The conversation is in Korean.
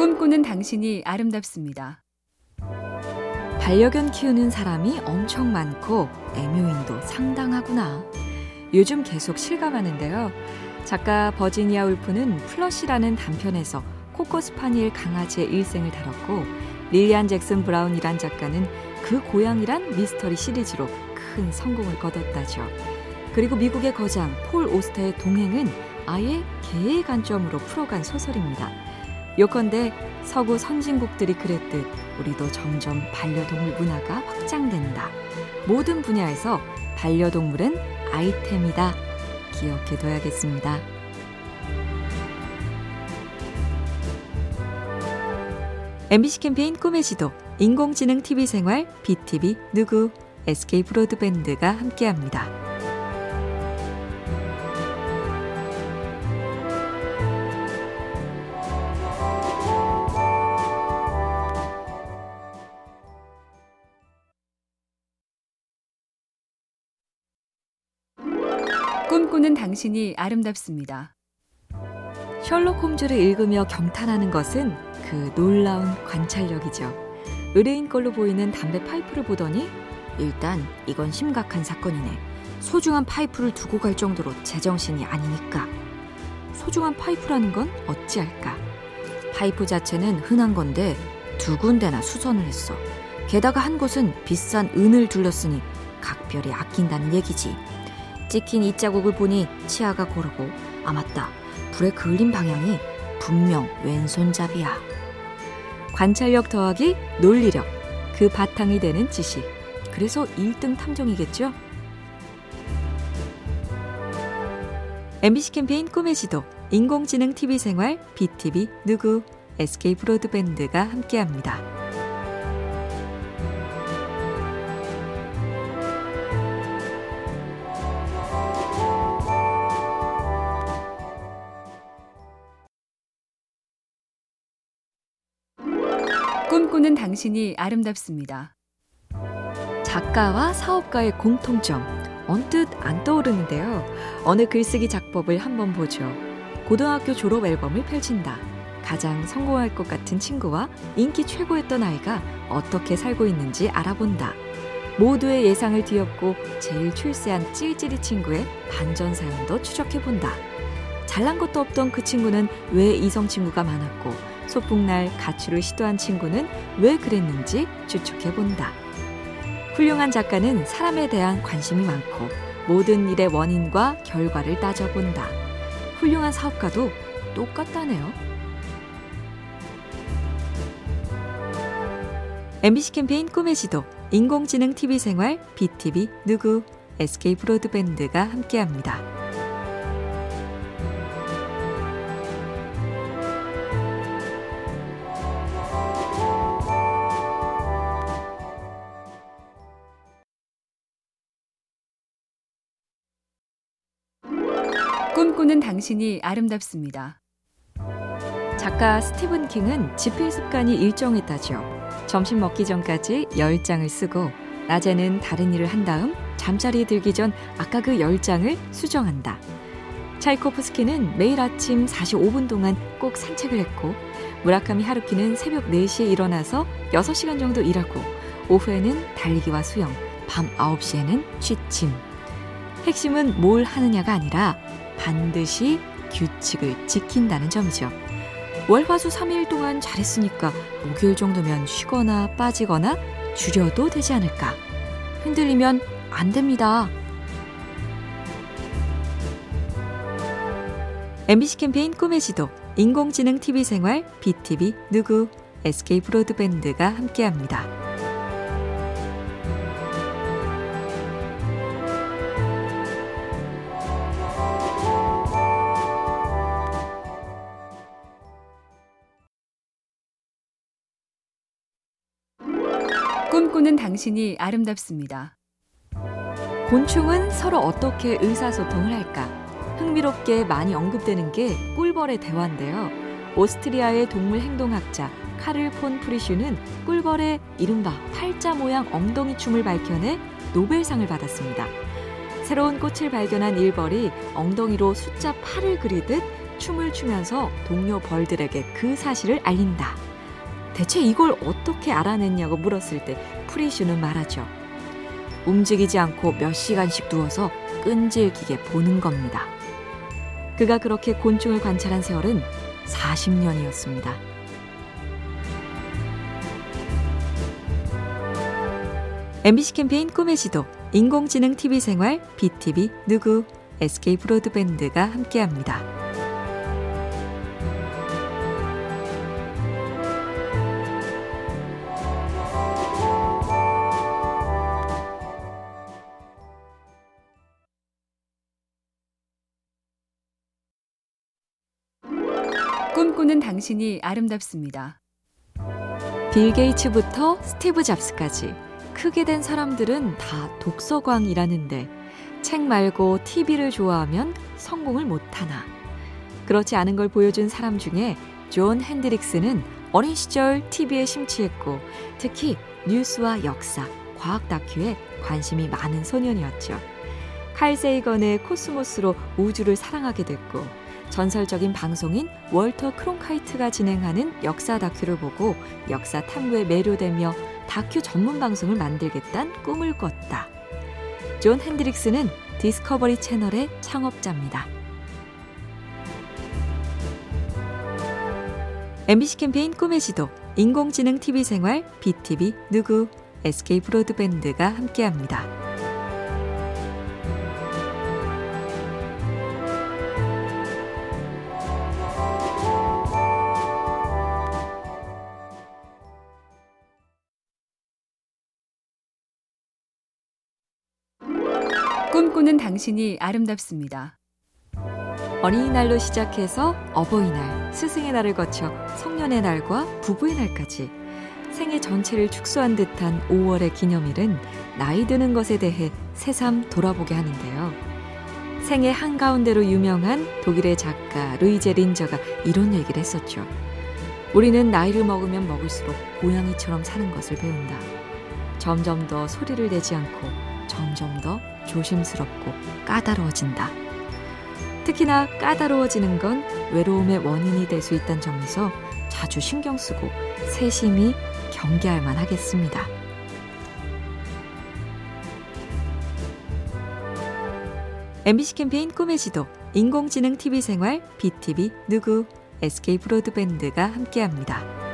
꿈꾸는 당신이 아름답습니다. 반려견 키우는 사람이 엄청 많고 애묘인도 상당하구나. 요즘 계속 실감하는데요. 작가 버지니아 울프는 플러시라는 단편에서 코커 스파니엘 강아지의 일생을 다뤘고 릴리안 잭슨 브라운이란 작가는 그 고양이란 미스터리 시리즈로 큰 성공을 거뒀다죠. 그리고 미국의 거장 폴 오스터의 동행은 아예 개의 관점으로 풀어간 소설입니다. 요컨대 서구 선진국들이 그랬듯 우리도 점점 반려동물 문화가 확장된다. 모든 분야에서 반려동물은 아이템이다. 기억해둬야겠습니다. MBC 캠페인 꿈의 지도, 인공지능 TV 생활, BTV 누구, SK 브로드밴드가 함께합니다. 꿈꾸는 당신이 아름답습니다. 셜록 홈즈를 읽으며 경탄하는 것은 그 놀라운 관찰력이죠. 의뢰인 걸로 보이는 담배 파이프를 보더니 일단 이건 심각한 사건이네. 소중한 파이프를 두고 갈 정도로 제정신이 아니니까. 소중한 파이프라는 건 어찌 알까? 파이프 자체는 흔한 건데 두 군데나 수선을 했어. 게다가 한 곳은 비싼 은을 둘렀으니 각별히 아낀다는 얘기지. 찍힌 이 자국을 보니 치아가 고르고 아 맞다. 불에 그을린 방향이 분명 왼손잡이야. 관찰력 더하기 논리력. 그 바탕이 되는 지식. 그래서 1등 탐정이겠죠? MBC 캠페인 꿈의 지도. 인공지능 TV 생활 BTV 누구 SK 브로드밴드가 함께합니다. 꿈꾸는 당신이 아름답습니다. 작가와 사업가의 공통점 언뜻 안 떠오르는데요. 어느 글쓰기 작법을 한번 보죠. 고등학교 졸업 앨범을 펼친다. 가장 성공할 것 같은 친구와 인기 최고였던 아이가 어떻게 살고 있는지 알아본다. 모두의 예상을 뒤엎고 제일 출세한 찔찔이 친구의 반전 사연도 추적해본다. 잘난 것도 없던 그 친구는 왜 이성 친구가 많았고 소풍날 가출을 시도한 친구는 왜 그랬는지 추측해본다. 훌륭한 작가는 사람에 대한 관심이 많고 모든 일의 원인과 결과를 따져본다. 훌륭한 사업가도 똑같다네요. MBC 캠페인 꿈의 지도, 인공지능 TV 생활, BTV 누구, SK 브로드밴드가 함께합니다. 꿈꾸는 당신이 아름답습니다. 작가 스티븐 킹은 지필 습관이 일정했다죠. 점심 먹기 전까지 10장을 쓰고 낮에는 다른 일을 한 다음 잠자리에 들기 전 아까 그 10장을 수정한다. 차이코프스키는 매일 아침 45분 동안 꼭 산책을 했고 무라카미 하루키는 새벽 4시에 일어나서 6시간 정도 일하고 오후에는 달리기와 수영, 밤 9시에는 취침. 핵심은 뭘 하느냐가 아니라 반드시 규칙을 지킨다는 점이죠. 월화수 3일 동안 잘했으니까 목요일 정도면 쉬거나 빠지거나 줄여도 되지 않을까. 흔들리면 안 됩니다. MBC 캠페인 꿈의 지도, 인공지능 TV 생활, BTV 누구, SK 브로드밴드가 함께합니다. 꿈꾸는 당신이 아름답습니다. 곤충은 서로 어떻게 의사소통을 할까? 흥미롭게 많이 언급되는 게 꿀벌의 대화인데요. 오스트리아의 동물 행동학자 카를 폰 프리슈는 꿀벌의 이른바 팔자 모양 엉덩이 춤을 밝혀내 노벨상을 받았습니다. 새로운 꽃을 발견한 일벌이 엉덩이로 숫자 8을 그리듯 춤을 추면서 동료 벌들에게 그 사실을 알린다. 대체 이걸 어떻게 알아냈냐고 물었을 때 프리슈는 말하죠. 움직이지 않고 몇 시간씩 누워서 끈질기게 보는 겁니다. 그가 그렇게 곤충을 관찰한 세월은 40년이었습니다. MBC 캠페인 꿈의 지도, 인공지능 TV 생활, BTV 누구, SK 브로드밴드가 함께합니다. 꿈꾸는 당신이 아름답습니다. 빌 게이츠부터 스티브 잡스까지 크게 된 사람들은 다 독서광이라는데 책 말고 TV를 좋아하면 성공을 못하나. 그렇지 않은 걸 보여준 사람 중에 존 핸드릭스는 어린 시절 TV에 심취했고 특히 뉴스와 역사, 과학 다큐에 관심이 많은 소년이었죠. 칼 세이건의 코스모스로 우주를 사랑하게 됐고 전설적인 방송인 월터 크론카이트가 진행하는 역사 다큐를 보고 역사 탐구에 매료되며 다큐 전문 방송을 만들겠다는 꿈을 꿨다. 존 핸드릭스는 디스커버리 채널의 창업자입니다. MBC 캠페인 꿈의 지도, 인공지능 TV 생활, BTV 누구, SK 브로드밴드가 함께합니다. 꿈꾸는 당신이 아름답습니다. 어린이날로 시작해서 어버이날, 스승의 날을 거쳐 성년의 날과 부부의 날까지 생애 전체를 축소한 듯한 5월의 기념일은 나이 드는 것에 대해 새삼 돌아보게 하는데요. 생애 한가운데로 유명한 독일의 작가 루이제 린저가 이런 얘기를 했었죠. 우리는 나이를 먹으면 먹을수록 고양이처럼 사는 것을 배운다. 점점 더 소리를 내지 않고 점점 더 조심스럽고 까다로워진다. 특히나 까다로워지는 건 외로움의 원인이 될 수 있다는 점에서 자주 신경 쓰고 세심히 경계할 만 하겠습니다. MBC 캠페인 꿈의 지도, 인공지능 TV 생활, BTV 누구, SK 브로드밴드가 함께합니다.